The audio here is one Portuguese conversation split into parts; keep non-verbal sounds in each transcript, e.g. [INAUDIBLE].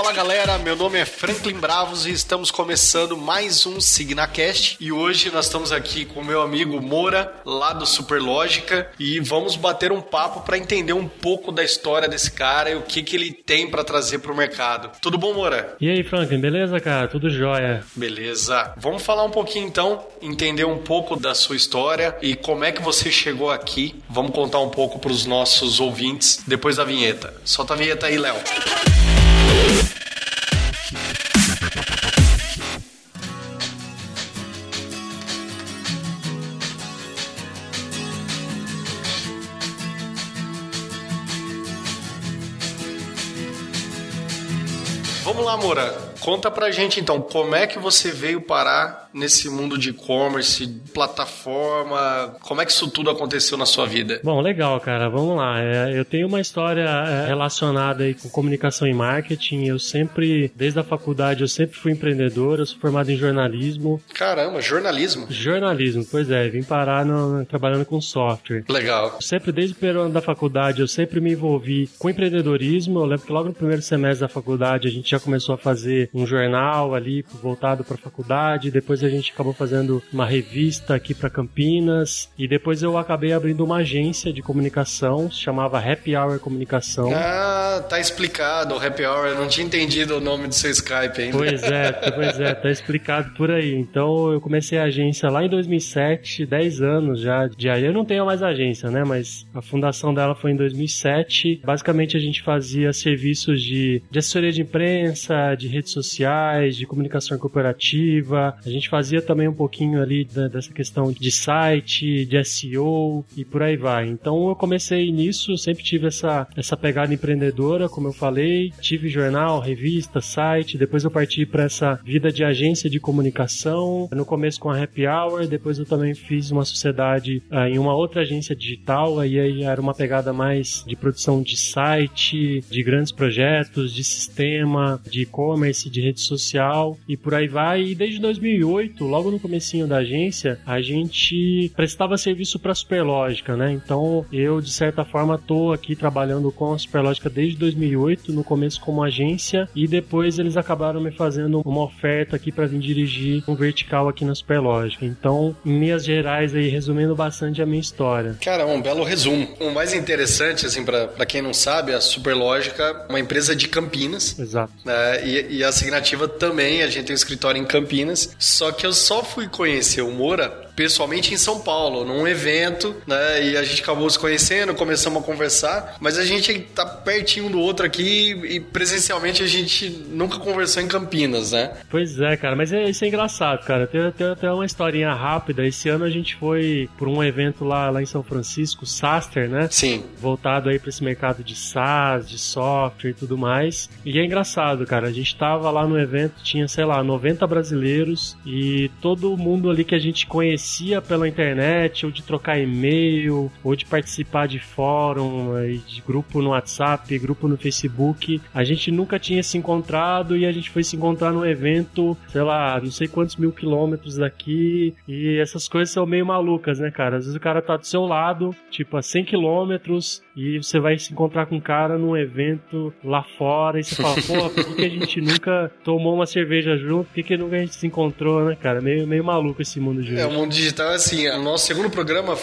Fala galera, meu nome é Franklin Bravos e estamos começando mais um SignaCast. E hoje nós estamos aqui com o meu amigo Moura, lá do Superlógica, e vamos bater um papo para entender um pouco da história desse cara e o que, que ele tem para trazer para o mercado. Tudo bom, Moura? E aí, Franklin, beleza, cara? Tudo jóia. Beleza. Vamos falar um pouquinho então, entender um pouco da sua história e como é que você chegou aqui. Vamos contar um pouco para os nossos ouvintes depois da vinheta. Solta a vinheta aí, Léo. Vamos lá, Moura. Conta pra gente então, como é que você veio parar nesse mundo de e-commerce, plataforma? Como é que isso tudo aconteceu na sua vida? Bom, legal, cara. Vamos lá. É, eu tenho uma história é, relacionada aí com comunicação e marketing. Eu sempre, desde a faculdade, eu sempre fui empreendedor. Eu sou formado em jornalismo. Caramba, jornalismo? Jornalismo, pois é. Vim parar no, trabalhando com software. Legal. Sempre, desde o primeiro ano da faculdade, eu sempre me envolvi com empreendedorismo. Eu lembro que logo no primeiro semestre da faculdade a gente já começou a fazer um jornal ali voltado para a faculdade, depois a gente acabou fazendo uma revista aqui para Campinas e depois eu acabei abrindo uma agência de comunicação, se chamava Happy Hour Comunicação. Ah, tá explicado, o Happy Hour, eu não tinha entendido o nome do seu Skype ainda. Pois é, pois é, tá explicado por aí. Então eu comecei a agência lá em 2007, 10 anos já de aí. Eu não tenho mais agência, né, mas a fundação dela foi em 2007. Basicamente a gente fazia serviços de, de assessoria de imprensa, de redes sociais, de comunicação corporativa. A gente fazia também um pouquinho ali da, dessa questão de site, de SEO e por aí vai. Então eu comecei nisso, sempre tive essa, essa pegada empreendedora, como eu falei. Tive jornal, revista, site. Depois eu parti para essa vida de agência de comunicação. No começo com a Happy Hour, depois eu também fiz uma sociedade uh, em uma outra agência digital. Aí, aí era uma pegada mais de produção de site, de grandes projetos, de sistema, de e-commerce, de rede social e por aí vai. E desde 2008, logo no comecinho da agência, a gente prestava serviço para a Superlógica, né? Então eu de certa forma tô aqui trabalhando com a Superlógica desde 2008, no começo como agência e depois eles acabaram me fazendo uma oferta aqui para vir dirigir um vertical aqui na Superlógica. Então, em linhas gerais aí resumindo bastante a minha história. Cara, um belo resumo. O mais interessante assim para quem não sabe, a Superlógica é uma empresa de Campinas. Exato. Né? E, e a Signativa também, a gente tem um escritório em Campinas. Só que eu só fui conhecer o Moura pessoalmente em São Paulo, num evento, né? E a gente acabou se conhecendo, começamos a conversar, mas a gente tá pertinho um do outro aqui e presencialmente a gente nunca conversou em Campinas, né? Pois é, cara, mas é, isso é engraçado, cara. Tem, tem até uma historinha rápida. Esse ano a gente foi por um evento lá, lá em São Francisco, Saster, né? Sim. Voltado aí para esse mercado de SaaS, de software e tudo mais. E é engraçado, cara. A gente tava lá no evento, tinha, sei lá, 90 brasileiros e todo mundo ali que a gente conhecia conhecia pela internet, ou de trocar e-mail, ou de participar de fórum, de grupo no WhatsApp, grupo no Facebook. A gente nunca tinha se encontrado e a gente foi se encontrar num evento, sei lá, não sei quantos mil quilômetros daqui. E essas coisas são meio malucas, né, cara? Às vezes o cara tá do seu lado, tipo a 100 quilômetros, e você vai se encontrar com um cara num evento lá fora e você fala, [LAUGHS] pô, por que a gente nunca tomou uma cerveja junto? Por que, que nunca a gente se encontrou, né, cara? Meio, meio maluco esse mundo de hoje. É, digital, assim, o nosso segundo programa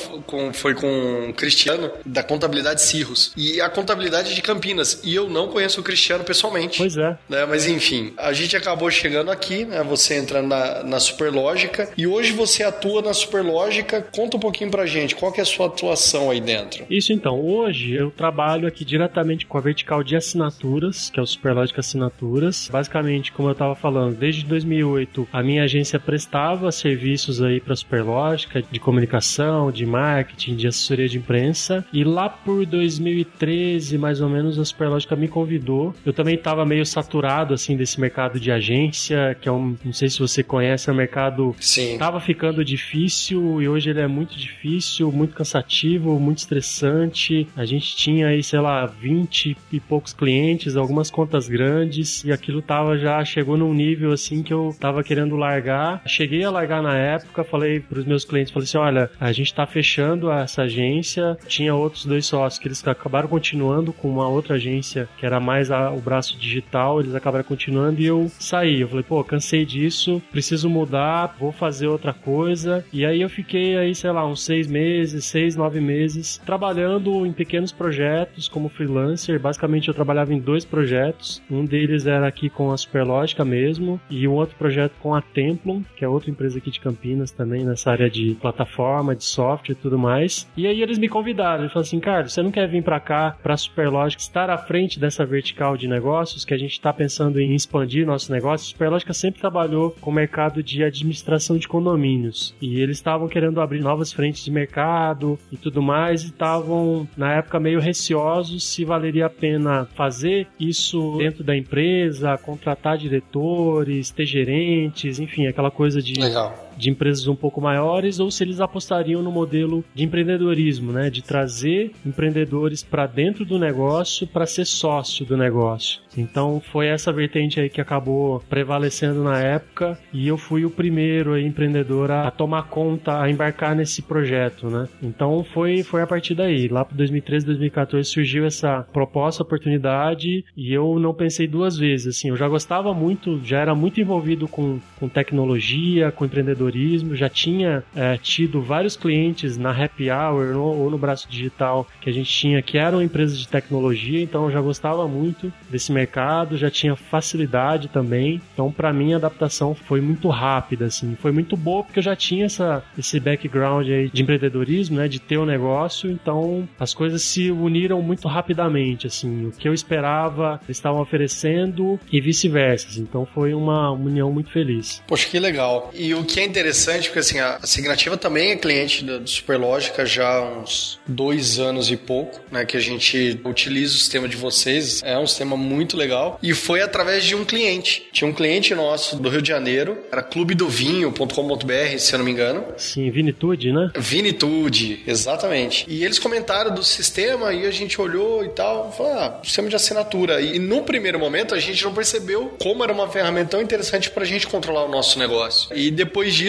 foi com o Cristiano, da Contabilidade Cirrus, e a Contabilidade de Campinas, e eu não conheço o Cristiano pessoalmente. Pois é. Né? Mas enfim, a gente acabou chegando aqui, né? Você entrando na, na Superlógica, e hoje você atua na Superlógica. Conta um pouquinho pra gente, qual que é a sua atuação aí dentro? Isso então, hoje eu trabalho aqui diretamente com a vertical de assinaturas, que é o Superlógica Assinaturas. Basicamente, como eu estava falando, desde 2008 a minha agência prestava serviços aí para a Superlógica de comunicação, de marketing, de assessoria de imprensa. E lá por 2013, mais ou menos, a Superlógica me convidou. Eu também estava meio saturado assim desse mercado de agência, que é um, não sei se você conhece, é um mercado Sim. tava ficando difícil e hoje ele é muito difícil, muito cansativo, muito estressante. A gente tinha aí, sei lá, 20 e poucos clientes, algumas contas grandes, e aquilo tava já chegou num nível assim que eu tava querendo largar. Cheguei a largar na época, falei, para os meus clientes, falei assim, olha, a gente está fechando essa agência, tinha outros dois sócios que eles acabaram continuando com uma outra agência que era mais a, o braço digital, eles acabaram continuando e eu saí. Eu falei, pô, cansei disso, preciso mudar, vou fazer outra coisa. E aí eu fiquei aí, sei lá, uns seis meses, seis, nove meses, trabalhando em pequenos projetos como freelancer. Basicamente eu trabalhava em dois projetos. Um deles era aqui com a Superlógica mesmo, e um outro projeto com a Templum, que é outra empresa aqui de Campinas também, nessa área de plataforma, de software e tudo mais. E aí eles me convidaram, eles falaram assim, Carlos, você não quer vir para cá, para a Superlógica, estar à frente dessa vertical de negócios que a gente está pensando em expandir nosso negócio? A Superlógica sempre trabalhou com o mercado de administração de condomínios e eles estavam querendo abrir novas frentes de mercado e tudo mais e estavam na época meio receosos se valeria a pena fazer isso dentro da empresa, contratar diretores, ter gerentes, enfim, aquela coisa de Legal de empresas um pouco maiores ou se eles apostariam no modelo de empreendedorismo, né, de trazer empreendedores para dentro do negócio para ser sócio do negócio. Então foi essa vertente aí que acabou prevalecendo na época e eu fui o primeiro aí, empreendedor a, tomar conta, a embarcar nesse projeto, né? Então foi foi a partir daí, lá para 2013, 2014 surgiu essa proposta, oportunidade e eu não pensei duas vezes, assim, eu já gostava muito, já era muito envolvido com, com tecnologia, com empreendedorismo empreendedorismo, já tinha é, tido vários clientes na Happy Hour ou, ou no Braço Digital que a gente tinha que eram empresas de tecnologia, então eu já gostava muito desse mercado, já tinha facilidade também. Então, para mim, a adaptação foi muito rápida, assim, foi muito boa porque eu já tinha essa, esse background aí de empreendedorismo, né, de ter o um negócio, então as coisas se uniram muito rapidamente, assim, o que eu esperava eles estavam oferecendo e vice-versa. Então, foi uma união muito feliz. Poxa, que legal. E o que é interessante porque assim, a Signativa também é cliente do Superlógica já há uns dois anos e pouco, né? Que a gente utiliza o sistema de vocês. É um sistema muito legal. E foi através de um cliente. Tinha um cliente nosso do Rio de Janeiro, era clubedovinho.com.br, se eu não me engano. Sim, Vinitude, né? Vinitude, exatamente. E eles comentaram do sistema e a gente olhou e tal, falou, ah, sistema de assinatura. E no primeiro momento a gente não percebeu como era uma ferramenta tão interessante para a gente controlar o nosso negócio. E depois disso,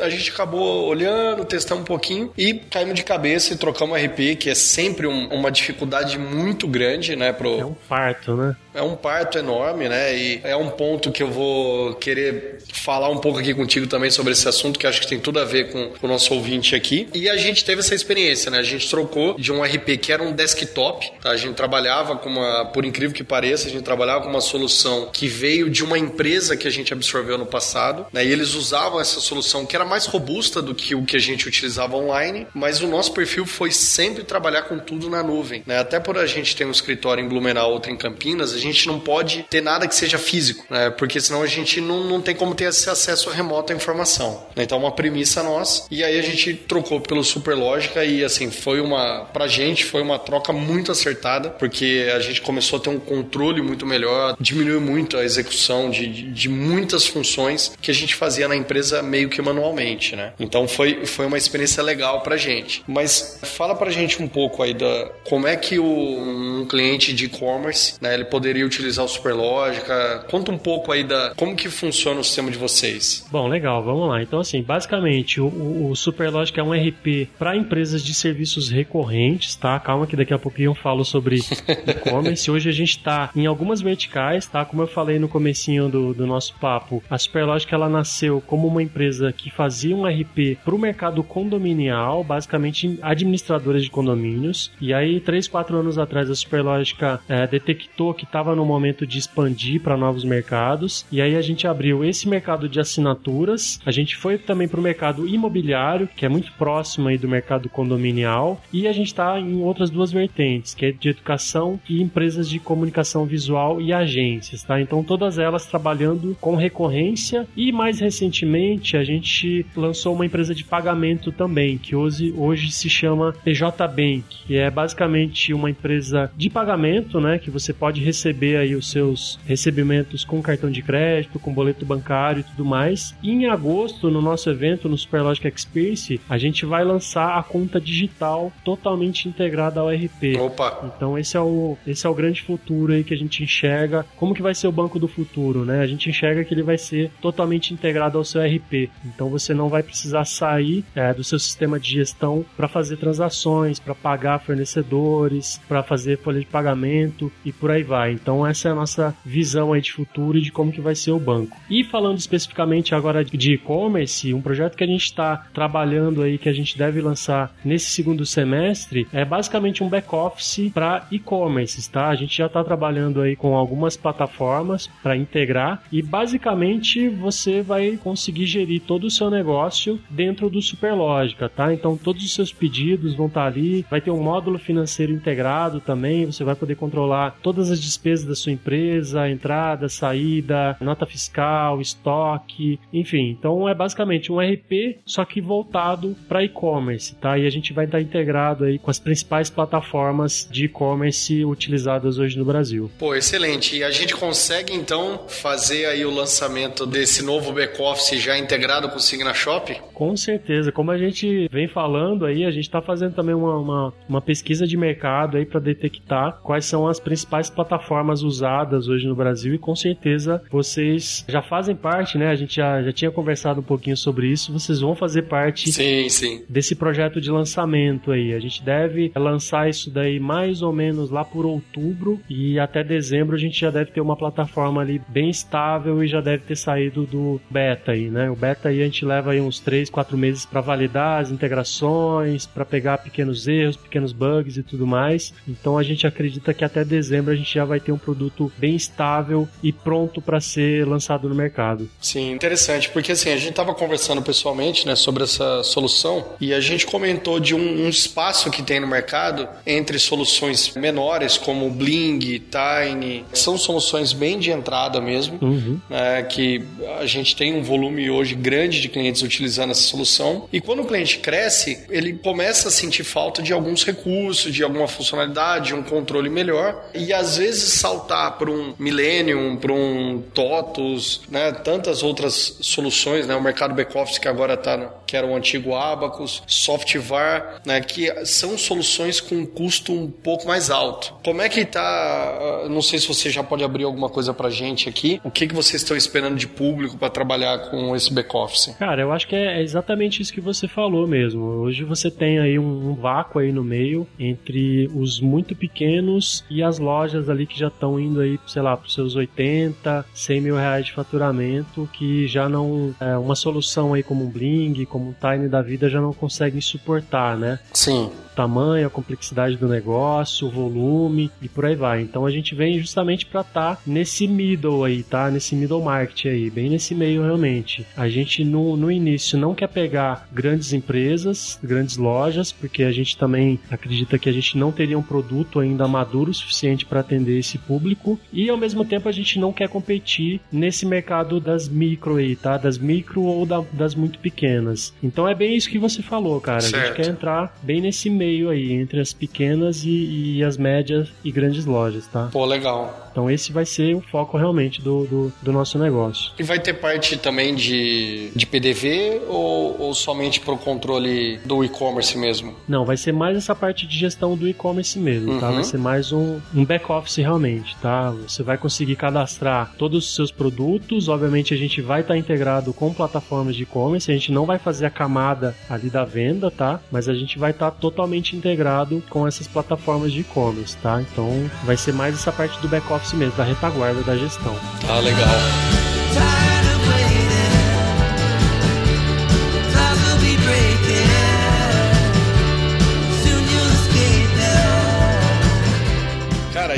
a gente acabou olhando, testando um pouquinho e caímos de cabeça e trocamos RP, que é sempre um, uma dificuldade muito grande, né? Pro... É um parto, né? É um parto enorme, né? E é um ponto que eu vou querer falar um pouco aqui contigo também sobre esse assunto, que acho que tem tudo a ver com, o nosso ouvinte aqui. E a gente teve essa experiência, né? A gente trocou de um RP que era um desktop, tá? A gente trabalhava com uma, por incrível que pareça, a gente trabalhava com uma solução que veio de uma empresa que a gente absorveu no passado, né? E eles usavam essa solução que era mais robusta do que o que a gente utilizava online, mas o nosso perfil foi sempre trabalhar com tudo na nuvem, né? Até por a gente ter um escritório em Blumenau, outro em Campinas, a gente não pode ter nada que seja físico, né? Porque senão a gente não, não tem como ter esse acesso remoto à informação. Né? Então, uma premissa nossa. E aí a gente trocou pelo Superlógica e, assim, foi uma. Pra gente, foi uma troca muito acertada, porque a gente começou a ter um controle muito melhor, diminuiu muito a execução de, de, de muitas funções que a gente fazia na empresa meio que manualmente, né? Então, foi, foi uma experiência legal pra gente. Mas fala pra gente um pouco aí da como é que o, um cliente de e-commerce, né, ele poderia utilizar o Superlógica. Conta um pouco aí da como que funciona o sistema de vocês. Bom, legal, vamos lá. Então, assim, basicamente, o, o, Superlógica é um RP para empresas de serviços recorrentes, tá? Calma que daqui a pouquinho eu falo sobre [LAUGHS] e-commerce. Hoje a gente está em algumas verticais, tá? Como eu falei no comecinho do, do nosso papo, a Superlógica ela nasceu como uma empresa que fazia um RP para o mercado condominial, basicamente administradores de condomínios. E aí, três, quatro anos atrás, a Superlógica é, detectou que estava no momento de expandir para novos mercados. E aí a gente abriu esse mercado de assinaturas. A gente foi também para o mercado imobiliário, que é muito próximo aí do mercado condominial. E a gente está em outras duas vertentes, que é de educação e empresas de comunicação visual e agências, tá? Então todas elas trabalhando com recorrência e mais recentemente a gente lançou uma empresa de pagamento também, que hoje, hoje se chama PJ Bank, que é basicamente uma empresa de pagamento, né, que você pode receber aí os seus recebimentos com cartão de crédito, com boleto bancário e tudo mais. E em agosto, no nosso evento no Superlogic Experience, a gente vai lançar a conta digital totalmente integrada ao RP. Opa. Então esse é o esse é o grande futuro aí que a gente enxerga. Como que vai ser o banco do futuro, né? A gente enxerga que ele vai ser totalmente integrado ao seu RP. Então você não vai precisar sair é, do seu sistema de gestão para fazer transações, para pagar fornecedores, para fazer folha de pagamento e por aí vai. Então essa é a nossa visão aí de futuro e de como que vai ser o banco. E falando especificamente agora de e-commerce, um projeto que a gente está trabalhando aí que a gente deve lançar nesse segundo semestre é basicamente um back-office para e-commerce, tá? A gente já está trabalhando aí com algumas plataformas para integrar e basicamente você vai conseguir gerir todo o seu negócio dentro do Superlógica, tá? Então todos os seus pedidos vão estar tá ali, vai ter um módulo financeiro integrado também, você vai poder controlar todas as despesas da sua empresa, entrada, saída, nota fiscal, estoque, enfim. Então é basicamente um RP, só que voltado para e-commerce, tá? E a gente vai estar integrado aí com as principais plataformas de e-commerce utilizadas hoje no Brasil. Pô, excelente. E a gente consegue então fazer aí o lançamento desse novo back-office já integrado com o Signa Shop? Com certeza. Como a gente vem falando aí, a gente está fazendo também uma, uma, uma, pesquisa de mercado aí para detectar quais são as principais plataformas usadas hoje no Brasil e com certeza vocês já fazem parte, né? A gente já, já tinha conversado um pouquinho sobre isso. Vocês vão fazer parte sim, sim. desse projeto de lançamento aí. A gente deve lançar isso daí mais ou menos lá por outubro e até dezembro a gente já deve ter uma plataforma ali bem estável e já deve ter saído do beta aí, né? O beta aí a gente leva aí uns 3, 4 meses para validar as integrações, para pegar pequenos erros, pequenos bugs e tudo mais. Então a gente acredita que até dezembro a gente já vai ter um produto bem estável e pronto para ser lançado no mercado. Sim, interessante, porque assim, a gente estava conversando pessoalmente, né, sobre essa solução e a gente comentou de um, um espaço que tem no mercado entre soluções menores como Bling, Tiny, são soluções bem de entrada mesmo, uhum. né, que a gente tem um volume hoje grande de clientes utilizando essa solução. E quando o cliente cresce, ele começa a sentir falta de alguns recursos, de alguma funcionalidade, de um controle melhor. E às vezes saltar para um Millennium, para um TOTUS, né, tantas outras soluções, né, o mercado back-office que agora está, que era o antigo Abacus, Softvar, né, que são soluções com custo um pouco mais alto. Como é que está? Ah, não sei se você já pode abrir alguma coisa para gente aqui. O que, que vocês estão esperando de público para trabalhar com esse back-office? Cara, eu acho que é exatamente isso que você falou mesmo. Hoje você tem aí um vácuo aí no meio entre os muito pequenos e as lojas ali que já estão indo aí, sei lá, para os seus 80, 100 mil reais de faturamento, que já não. É, uma solução aí como um Bling, como um Tiny da vida já não conseguem suportar, né? Sim tamanho, a complexidade do negócio, o volume e por aí vai. Então a gente vem justamente para estar tá nesse middle aí, tá? Nesse middle market aí, bem nesse meio realmente. A gente no, no início não quer pegar grandes empresas, grandes lojas, porque a gente também acredita que a gente não teria um produto ainda maduro o suficiente para atender esse público e ao mesmo tempo a gente não quer competir nesse mercado das micro aí, tá? Das micro ou da, das muito pequenas. Então é bem isso que você falou, cara. Certo. A gente quer entrar bem nesse meio meio aí, entre as pequenas e, e as médias e grandes lojas, tá? Pô, legal. Então esse vai ser o foco realmente do, do, do nosso negócio. E vai ter parte também de, de PDV ou, ou somente para o controle do e-commerce mesmo? Não, vai ser mais essa parte de gestão do e-commerce mesmo, uhum. tá? Vai uhum. ser mais um, um back-office realmente, tá? Você vai conseguir cadastrar todos os seus produtos, obviamente a gente vai estar tá integrado com plataformas de e-commerce, a gente não vai fazer a camada ali da venda, tá? Mas a gente vai estar tá totalmente integrado com essas plataformas de e-commerce, tá? Então vai ser mais essa parte do back-office office mesmo, da retaguarda da gestão. Ah, legal.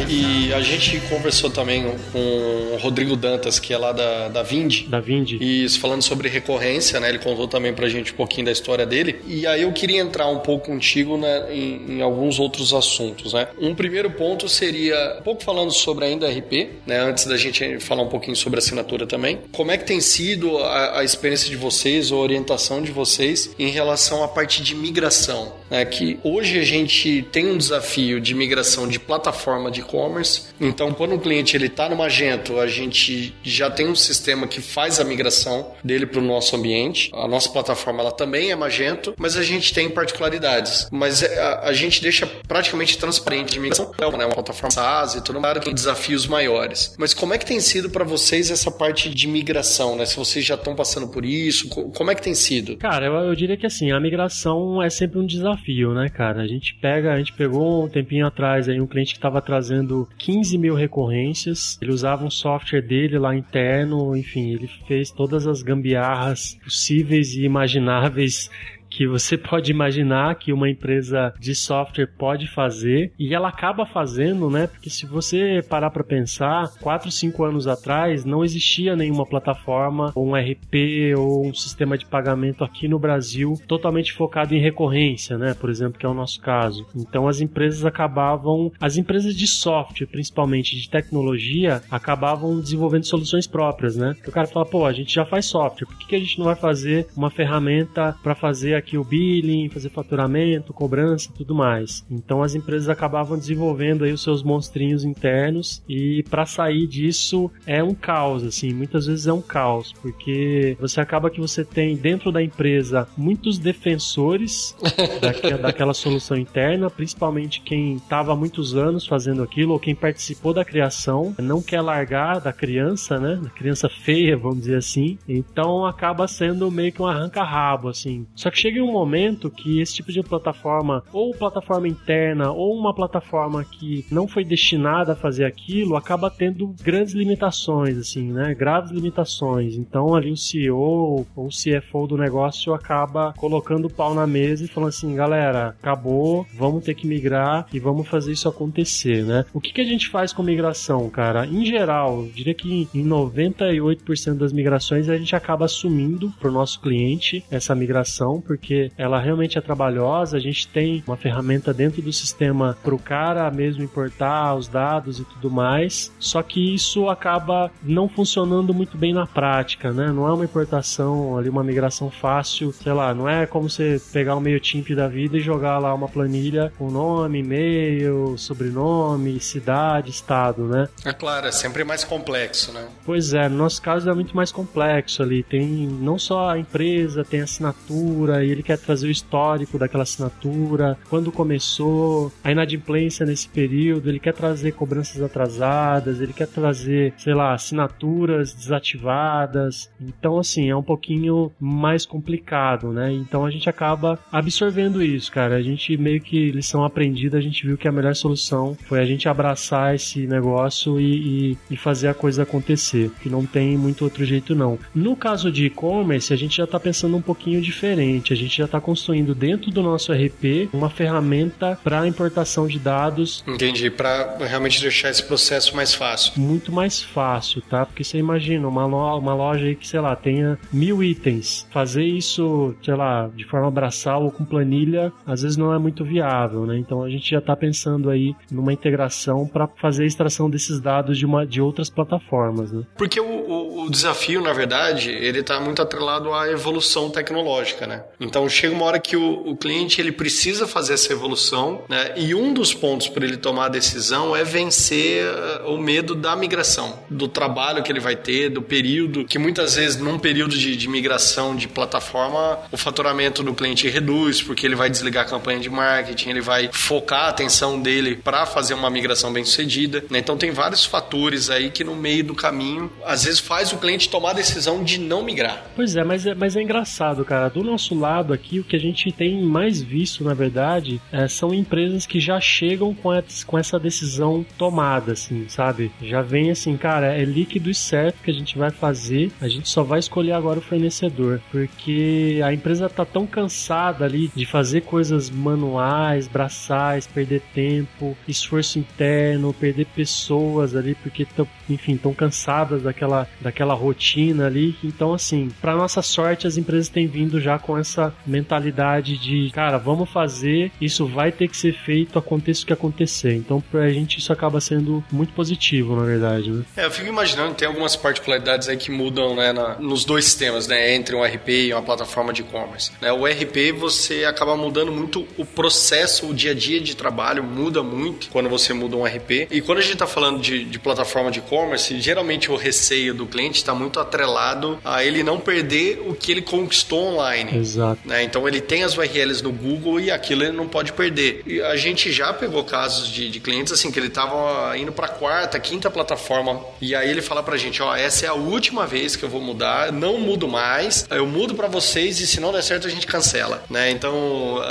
E a gente conversou também com o Rodrigo Dantas, que é lá da, da Vindi. Da Vindi. Isso, falando sobre recorrência, né? Ele contou também pra gente um pouquinho da história dele. E aí eu queria entrar um pouco contigo né, em, em alguns outros assuntos, né? Um primeiro ponto seria, um pouco falando sobre ainda RP, né? Antes da gente falar um pouquinho sobre assinatura também. Como é que tem sido a, a experiência de vocês, a orientação de vocês em relação à parte de migração? é que hoje a gente tem um desafio de migração de plataforma de e-commerce. Então, quando o cliente ele está no Magento, a gente já tem um sistema que faz a migração dele para o nosso ambiente. A nossa plataforma ela também é Magento, mas a gente tem particularidades. Mas é, a, a gente deixa praticamente transparente de migração, né? Uma plataforma SaaS e tudo mais, tem desafios maiores. Mas como é que tem sido para vocês essa parte de migração, né? Se vocês já estão passando por isso, como é que tem sido? Cara, eu, eu diria que assim, a migração é sempre um desafio, né, cara? A gente pega, a gente pegou um tempinho atrás aí um cliente que estava trazendo 15 mil recorrências, ele usava um software dele lá interno, enfim, ele fez todas as gambiarras possíveis e imagináveis que você pode imaginar que uma empresa de software pode fazer e ela acaba fazendo, né? Porque se você parar para pensar, 4, 5 anos atrás não existia nenhuma plataforma, ou um RP ou um sistema de pagamento aqui no Brasil totalmente focado em recorrência, né? Por exemplo, que é o nosso caso. Então as empresas acabavam, as empresas de software, principalmente de tecnologia, acabavam desenvolvendo soluções próprias, né? Que o cara fala, pô, a gente já faz software, por que, que a gente não vai fazer uma ferramenta para fazer aqui o billing, fazer faturamento, cobrança, tudo mais. Então as empresas acabavam desenvolvendo aí os seus monstrinhos internos e para sair disso é um caos, assim, muitas vezes é um caos, porque você acaba que você tem dentro da empresa muitos defensores [LAUGHS] daquela, daquela solução interna, principalmente quem estava há muitos anos fazendo aquilo ou quem participou da criação, não quer largar da criança, né? Da criança feia, vamos dizer assim. Então acaba sendo meio que um arranca-rabo, assim. Só que chega um momento que esse tipo de plataforma, ou plataforma interna, ou uma plataforma que não foi destinada a fazer aquilo, acaba tendo grandes limitações, assim, né? Graves limitações. Então ali o CEO ou o CFO do negócio acaba colocando o pau na mesa e falando assim, galera, acabou, vamos ter que migrar e vamos fazer isso acontecer, né? O que, que a gente faz com migração, cara? Em geral, eu diria que em 98% das migrações a gente acaba assumindo para o nosso cliente essa migração, porque porque ela realmente é trabalhosa. A gente tem uma ferramenta dentro do sistema para o cara mesmo importar os dados e tudo mais. Só que isso acaba não funcionando muito bem na prática, né? Não é uma importação ali, uma migração fácil, sei lá, não é como você pegar o meio timp da vida e jogar lá uma planilha com nome, e-mail, sobrenome, cidade, estado, né? É claro, é sempre mais complexo, né? Pois é, no nosso caso é muito mais complexo ali. Tem não só a empresa, tem assinatura, ele quer trazer o histórico daquela assinatura, quando começou, a inadimplência nesse período, ele quer trazer cobranças atrasadas, ele quer trazer, sei lá, assinaturas desativadas. Então, assim, é um pouquinho mais complicado, né? Então a gente acaba absorvendo isso, cara. A gente meio que lição aprendida, a gente viu que a melhor solução foi a gente abraçar esse negócio e, e, e fazer a coisa acontecer, que não tem muito outro jeito não. No caso de e-commerce, a gente já está pensando um pouquinho diferente. A gente já está construindo dentro do nosso RP uma ferramenta para importação de dados. Entendi, para realmente deixar esse processo mais fácil. Muito mais fácil, tá? Porque você imagina uma, lo uma loja aí que, sei lá, tenha mil itens. Fazer isso, sei lá, de forma braçal ou com planilha, às vezes não é muito viável, né? Então a gente já está pensando aí numa integração para fazer a extração desses dados de, uma, de outras plataformas, né? Porque o, o, o desafio, na verdade, ele está muito atrelado à evolução tecnológica, né? Então chega uma hora que o, o cliente ele precisa fazer essa evolução, né? E um dos pontos para ele tomar a decisão é vencer uh, o medo da migração, do trabalho que ele vai ter, do período que muitas vezes num período de, de migração de plataforma o faturamento do cliente reduz porque ele vai desligar a campanha de marketing, ele vai focar a atenção dele para fazer uma migração bem sucedida. Né? Então tem vários fatores aí que no meio do caminho às vezes faz o cliente tomar a decisão de não migrar. Pois é, mas é, mas é engraçado, cara. Do nosso lado lado aqui, o que a gente tem mais visto, na verdade, é, são empresas que já chegam com, com essa decisão tomada, assim, sabe? Já vem assim, cara, é líquido e certo que a gente vai fazer, a gente só vai escolher agora o fornecedor, porque a empresa tá tão cansada ali de fazer coisas manuais, braçais, perder tempo, esforço interno, perder pessoas ali, porque estão, enfim, estão cansadas daquela, daquela rotina ali. Então, assim, para nossa sorte, as empresas têm vindo já com essa mentalidade de, cara, vamos fazer, isso vai ter que ser feito, aconteça o que acontecer. Então, pra gente, isso acaba sendo muito positivo, na verdade, né? É, eu fico imaginando, tem algumas particularidades aí que mudam, né, na, nos dois sistemas, né, entre um RP e uma plataforma de e-commerce. Né, o RP, você acaba mudando muito o processo, o dia a dia de trabalho muda muito quando você muda um RP. E quando a gente está falando de, de plataforma de e-commerce, geralmente o receio do cliente está muito atrelado a ele não perder o que ele conquistou online. Exato. Né? Então ele tem as URLs no Google e aquilo ele não pode perder. E a gente já pegou casos de, de clientes assim que ele estava indo para quarta, quinta plataforma e aí ele fala para a gente, ó, essa é a última vez que eu vou mudar, não mudo mais, eu mudo para vocês e se não der certo a gente cancela, né? Então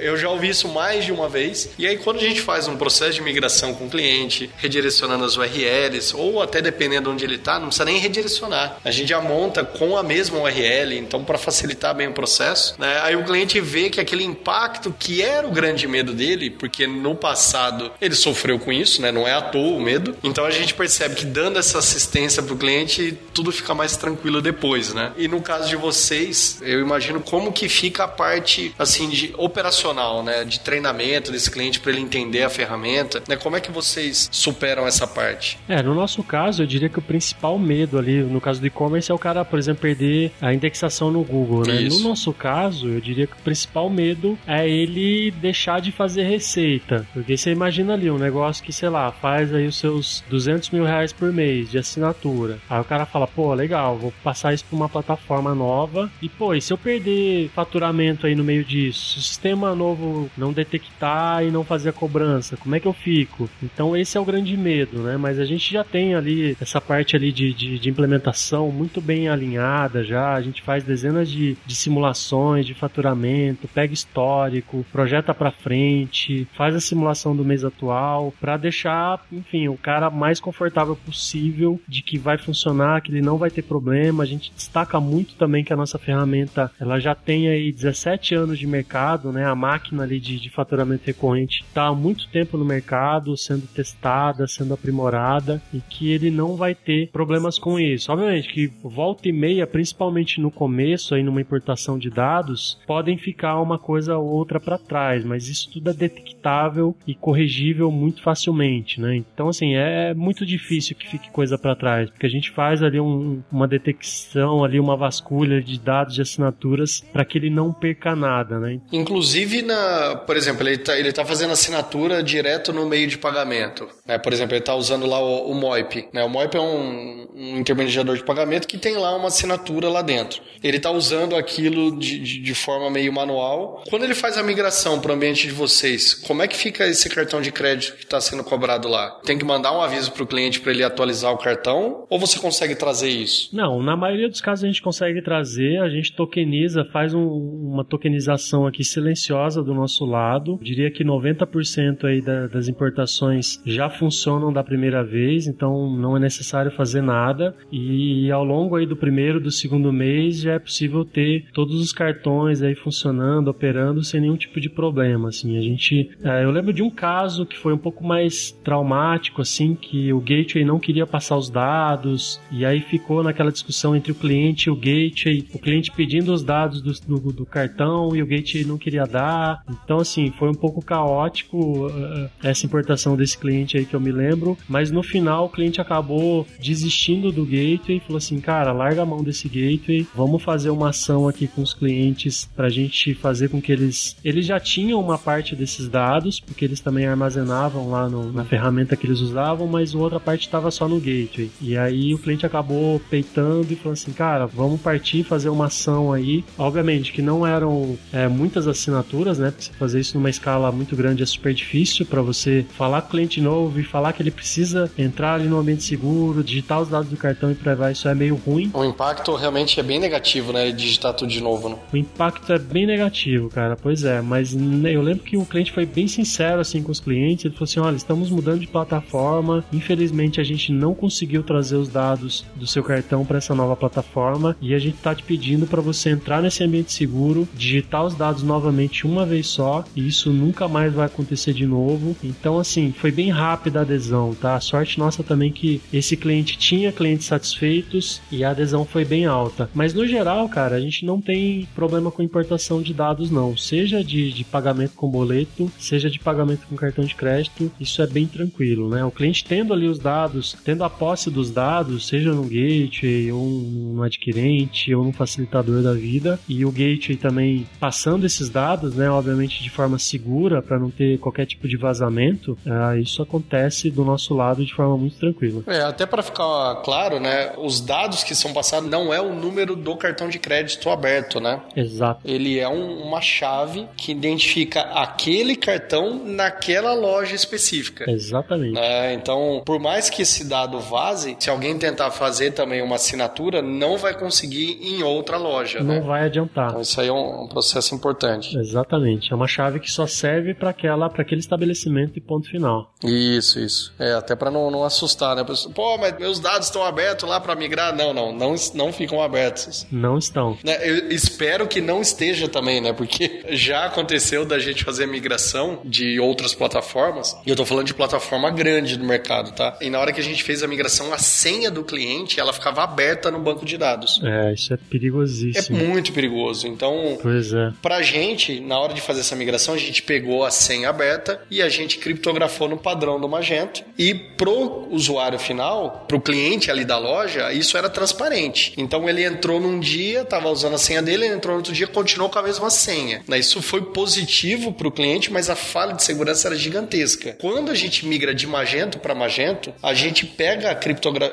eu já ouvi isso mais de uma vez. E aí quando a gente faz um processo de migração com o cliente, redirecionando as URLs ou até dependendo onde ele está, não precisa nem redirecionar. A gente já monta com a mesma URL, então para facilitar bem o processo, né? Aí o cliente vê que aquele impacto que era o grande medo dele, porque no passado ele sofreu com isso, né? Não é à toa o medo. Então a gente percebe que dando essa assistência para o cliente, tudo fica mais tranquilo depois, né? E no caso de vocês, eu imagino como que fica a parte assim de operacional, né? De treinamento desse cliente para ele entender a ferramenta, né? Como é que vocês superam essa parte? É, no nosso caso, eu diria que o principal medo ali, no caso do e-commerce, é o cara, por exemplo, perder a indexação no Google, né? Isso. No nosso caso, eu diria que o principal medo é ele deixar de fazer receita. Porque você imagina ali um negócio que, sei lá, faz aí os seus 200 mil reais por mês de assinatura. Aí o cara fala, pô, legal, vou passar isso para uma plataforma nova. E, pô, e se eu perder faturamento aí no meio disso? Se o sistema novo não detectar e não fazer a cobrança, como é que eu fico? Então esse é o grande medo, né? Mas a gente já tem ali essa parte ali de, de, de implementação muito bem alinhada já. A gente faz dezenas de, de simulações de faturamento, pega histórico, projeta para frente, faz a simulação do mês atual para deixar, enfim, o cara mais confortável possível de que vai funcionar, que ele não vai ter problema. A gente destaca muito também que a nossa ferramenta ela já tem aí 17 anos de mercado, né? A máquina ali de, de faturamento recorrente está há muito tempo no mercado, sendo testada, sendo aprimorada e que ele não vai ter problemas com isso. Obviamente que volta e meia, principalmente no começo, aí numa importação de dados, podem ficar uma coisa ou outra para trás, mas isso tudo é detectável e corrigível muito facilmente, né? Então, assim, é muito difícil que fique coisa para trás, porque a gente faz ali um, uma detecção, ali uma vasculha de dados de assinaturas para que ele não perca nada, né? Inclusive, na, por exemplo, ele está ele tá fazendo assinatura direto no meio de pagamento. Né? Por exemplo, ele está usando lá o, o MOIP. Né? O MOIP é um, um, intermediador de pagamento que tem lá uma assinatura lá dentro. Ele está usando aquilo de, de, de, forma meio manual. Quando ele faz a migração para o ambiente de vocês, como é que fica esse cartão de crédito que está sendo cobrado lá? Tem que mandar um aviso para o cliente para ele atualizar o cartão? Ou você consegue trazer isso? Não, na maioria dos casos a gente consegue trazer, a gente tokeniza, faz um, uma tokenização aqui silenciosa do nosso lado. Eu diria que 90% aí da, das importações já funcionam da primeira vez, então não é necessário fazer nada. E ao longo aí do primeiro, do segundo mês já é possível ter todos os cartões aí funcionando, operando sem nenhum tipo de problema. Assim, a gente, é, eu lembro de um caso que foi um pouco mais traumático, assim, que o gateway não queria passar os dados e aí ficou naquela discussão entre o cliente e o gateway, o cliente pedindo os dados do, do, do cartão e o gateway não queria dar. Então, assim, foi um pouco caótico uh, essa importação desse cliente aí que eu me lembro, mas no final o cliente acabou desistindo do gateway e falou assim, cara, larga a mão desse gateway, vamos fazer uma ação aqui com os clientes pra gente fazer com que eles eles já tinham uma parte desses dados, porque eles também armazenavam lá no, na ferramenta que eles usavam, mas outra parte estava só no gateway. E aí o cliente acabou peitando e falou assim, cara, vamos partir fazer uma ação aí. Obviamente que não eram é, muitas assinaturas, né? Porque fazer isso numa escala muito grande é super difícil para você falar com cliente novo e falar que ele precisa entrar ali no ambiente seguro, digitar os dados do cartão e provar isso é meio ruim. O impacto realmente é bem negativo, né? Digitar tudo de novo, né? O impacto é bem negativo, cara. Pois é, mas eu lembro que o cliente foi bem sincero assim com os clientes. Ele falou assim: olha, estamos mudando de plataforma. Infelizmente a gente não conseguiu trazer os dados do seu cartão para essa nova plataforma e a gente está te pedindo para você entrar nesse ambiente seguro, digitar os dados novamente uma vez só e isso nunca mais vai acontecer de novo. Então, assim, foi bem rápido rápida adesão, tá? A sorte nossa também que esse cliente tinha clientes satisfeitos e a adesão foi bem alta. Mas no geral, cara, a gente não tem problema com importação de dados, não. Seja de, de pagamento com boleto, seja de pagamento com cartão de crédito, isso é bem tranquilo, né? O cliente tendo ali os dados, tendo a posse dos dados, seja no gateway, ou no adquirente, ou no facilitador da vida, e o gateway também passando esses dados, né? Obviamente de forma segura, para não ter qualquer tipo de vazamento, uh, isso acontece do nosso lado de forma muito tranquila. É, até para ficar claro, né? Os dados que são passados não é o número do cartão de crédito aberto, né? Exato. Ele é um, uma chave que identifica aquele cartão naquela loja específica. Exatamente. É, então, por mais que esse dado vaze, se alguém tentar fazer também uma assinatura, não vai conseguir em outra loja. Não né? vai adiantar. Então, isso aí é um, um processo importante. Exatamente. É uma chave que só serve para aquela, para aquele estabelecimento e ponto final. Isso, isso. É até para não, não assustar, né? Pô, mas meus dados estão abertos lá para migrar? Não, não, não, não ficam abertos. Não estão. Né, eu espero que não esteja também, né? Porque [LAUGHS] já aconteceu da gente fazer migração de outras plataformas. E eu tô falando de plataforma grande do mercado, tá? E na hora que a gente fez a migração, a senha do cliente, ela ficava aberta no banco de dados. É, isso é perigosíssimo. É muito perigoso. Então, pois é. pra gente, na hora de fazer essa migração, a gente pegou a senha aberta e a gente criptografou no padrão do Magento. E pro usuário final, pro cliente ali da loja, isso era transparente. Então ele entrou num dia, tava usando a senha dele, ele entrou no outro dia, continuou com a mesma senha. Né, isso foi positivo pro cliente, mas a falha de segurança era gigantesca. Quando a gente migra de Magento para Magento, a gente pega a, criptogra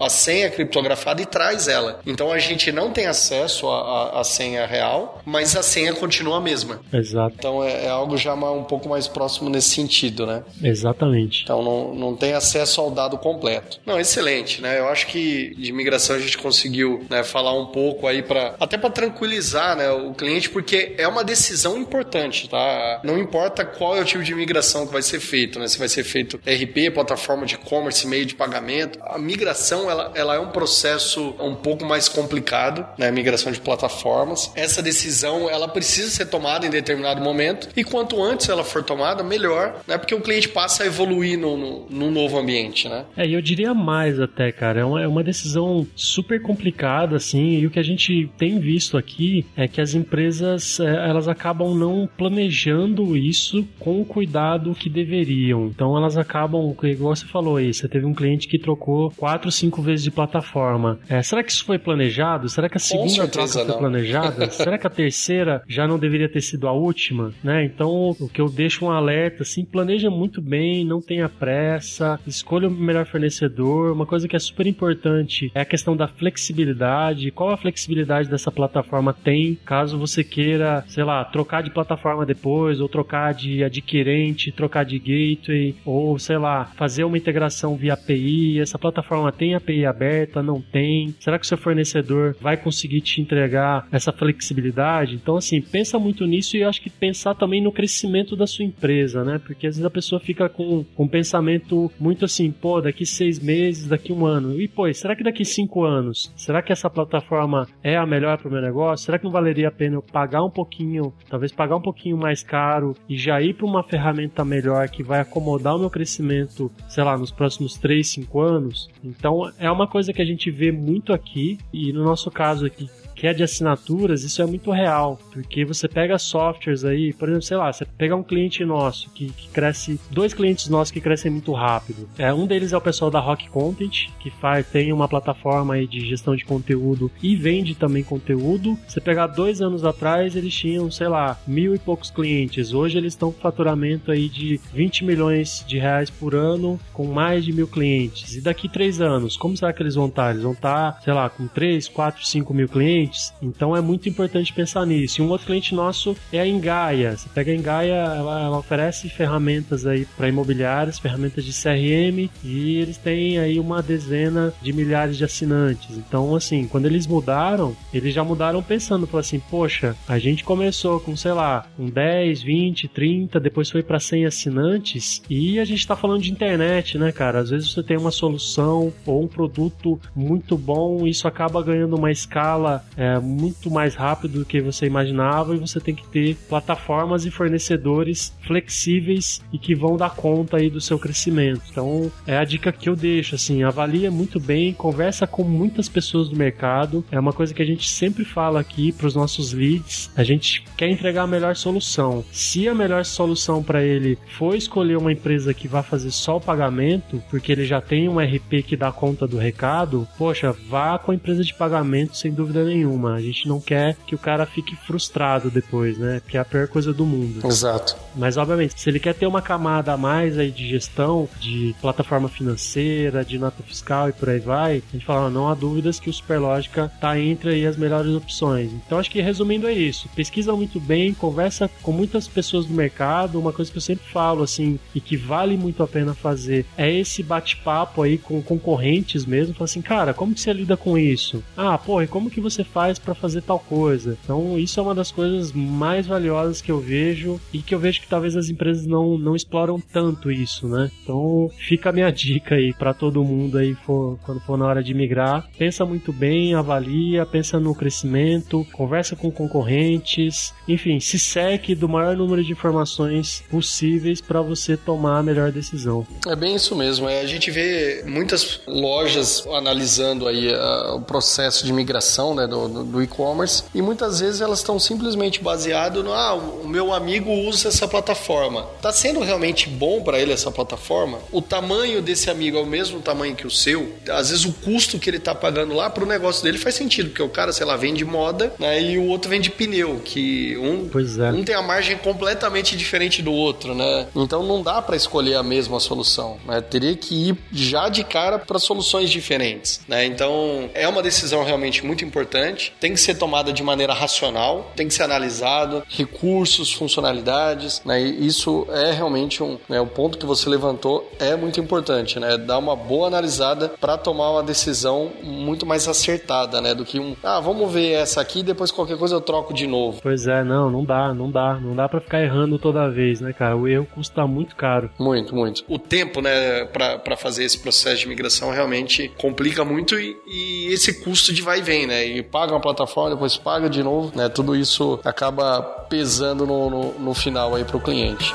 a senha criptografada e traz ela. Então a gente não tem acesso à senha real, mas a senha continua a mesma. Exato. Então é, é algo já um pouco mais próximo nesse sentido, né? Exatamente. Então não, não tem acesso ao dado completo. Não, excelente, né? Eu acho que de migração a gente conseguiu né, falar um pouco aí para até para tranquilizar né, o cliente, porque é uma decisão importante, tá? Não importa qual é o tipo de migração que vai ser feito, né? Se vai ser feito RP, plataforma de e-commerce, meio de pagamento. A migração ela, ela é um processo um pouco mais complicado, né? Migração de plataformas. Essa decisão ela precisa ser tomada em determinado momento e quanto antes ela for tomada, melhor, né? Porque o cliente passa a evoluir no, no, no novo ambiente, né? É, e eu diria mais até, cara. É uma, é uma decisão super complicada, assim, e o que a gente tem visto aqui é que as empresas é, elas acabam não planejando isso com o cuidado que deveriam. Então elas acabam, igual você falou aí, você teve um cliente que trocou quatro, cinco vezes de plataforma. É, será que isso foi planejado? Será que a segunda troca foi planejada? [LAUGHS] será que a terceira já não deveria ter sido a última? Né? Então o que eu deixo um alerta, assim, planeja muito bem, não tenha pressa, escolha o melhor fornecedor. Uma coisa que é super importante é a questão da flexibilidade. Qual a flexibilidade dessa plataforma tem, caso você queira, sei lá, trocar de plataforma depois, ou trocar de adquirente, trocar de gateway, ou sei lá, fazer uma integração via API. Essa plataforma tem API aberta? Não tem? Será que o seu fornecedor vai conseguir te entregar essa flexibilidade? Então, assim, pensa muito nisso e acho que pensar também no crescimento da sua empresa, né? Porque às vezes a pessoa fica com, com um pensamento muito assim, pô, daqui seis meses, daqui um ano. E, pô, será que daqui cinco anos? Será que essa plataforma é a melhor para o meu negócio? Será que não valeria a pena eu pagar um pouquinho, talvez pagar um pouquinho mais caro e já ir para uma ferramenta melhor que vai acomodar o meu crescimento, sei lá, nos próximos 3, 5 anos? Então é uma coisa que a gente vê muito aqui e no nosso caso aqui que é de assinaturas, isso é muito real, porque você pega softwares aí, por exemplo, sei lá, você pega um cliente nosso que, que cresce, dois clientes nossos que crescem muito rápido. É, um deles é o pessoal da Rock Content, que faz, tem uma plataforma aí de gestão de conteúdo e vende também conteúdo. Você pegar dois anos atrás, eles tinham, sei lá, mil e poucos clientes. Hoje eles estão com faturamento aí de 20 milhões de reais por ano, com mais de mil clientes. E daqui três anos, como será que eles vão estar? Eles vão estar, sei lá, com 3, 4, 5 mil clientes clientes. Então é muito importante pensar nisso. E um outro cliente nosso é a Engaia. Você pega a Engaia, ela, ela oferece ferramentas aí para imobiliários, ferramentas de CRM e eles têm aí uma dezena de milhares de assinantes. Então, assim, quando eles mudaram, eles já mudaram pensando, assim, poxa, a gente começou com, sei lá, com 10, 20, 30, depois foi para 100 assinantes e a gente está falando de internet, né, cara? Às vezes você tem uma solução ou um produto muito bom, isso acaba ganhando uma escala é muito mais rápido do que você imaginava e você tem que ter plataformas e fornecedores flexíveis e que vão dar conta aí do seu crescimento. Então, é a dica que eu deixo, assim, avalia muito bem, conversa com muitas pessoas do mercado. É uma coisa que a gente sempre fala aqui para os nossos leads. A gente quer entregar a melhor solução. Se a melhor solução para ele for escolher uma empresa que vai fazer só o pagamento, porque ele já tem um RP que dá conta do recado, poxa, vá com a empresa de pagamento sem dúvida nenhuma. A gente não quer que o cara fique frustrado depois, né? Que é a pior coisa do mundo. Exato. Mas obviamente, se ele quer ter uma camada a mais aí de gestão, de plataforma financeira, de nota fiscal e por aí vai, a gente fala, não há dúvidas que o Superlógica tá entre aí as melhores opções. Então acho que resumindo é isso. Pesquisa muito bem, conversa com muitas pessoas do mercado. Uma coisa que eu sempre falo assim e que vale muito a pena fazer é esse bate-papo aí com concorrentes mesmo. Fala assim, cara, como que você lida com isso? Ah, pô, e como que você faz para fazer tal coisa? Então isso é uma das coisas mais valiosas que eu vejo e que eu vejo que talvez as empresas não, não exploram tanto isso, né? Então fica a minha [LAUGHS] dica aí para todo mundo aí for, quando for na hora de migrar. Pensa muito bem, avalia, pensa no crescimento, conversa com concorrentes, enfim, se seque do maior número de informações possíveis para você tomar a melhor decisão. É bem isso mesmo. É, a gente vê muitas lojas analisando aí uh, o processo de migração né, do, do e-commerce e muitas vezes elas estão simplesmente baseado no ah, o meu amigo usa essa plataforma. Está sendo realmente bom para ele essa plataforma? O tamanho desse amigo é o mesmo tamanho que o seu? Às vezes o custo que ele está pagando lá para o negócio dele faz sentido, porque o cara, sei lá, vende moda né, e o outro vende pneu, que um, é. um tem a margem completamente diferente do outro, né? Então não dá para escolher a mesma solução, né? Teria que ir já de cara para soluções diferentes, né? Então é uma decisão realmente muito importante, tem que ser tomada de maneira racional, tem que ser analisado, recursos, funcionalidades, né? E isso é realmente um, né, o ponto que você levantou é muito importante, né? Dar uma boa analisada para tomar uma decisão muito mais acertada, né? Do que um, ah, vamos ver essa aqui, depois qualquer coisa eu troco de novo. Pois é, não, não dá, não dá, não dá para ficar errando toda vez, né, cara? O erro custa muito caro. Muito, muito. O tempo, né, para fazer esse processo de migração realmente complica muito e, e esse custo de vai e vem, né? E paga uma plataforma, depois paga de novo, né? Tudo isso acaba pesando no, no, no final aí para o cliente.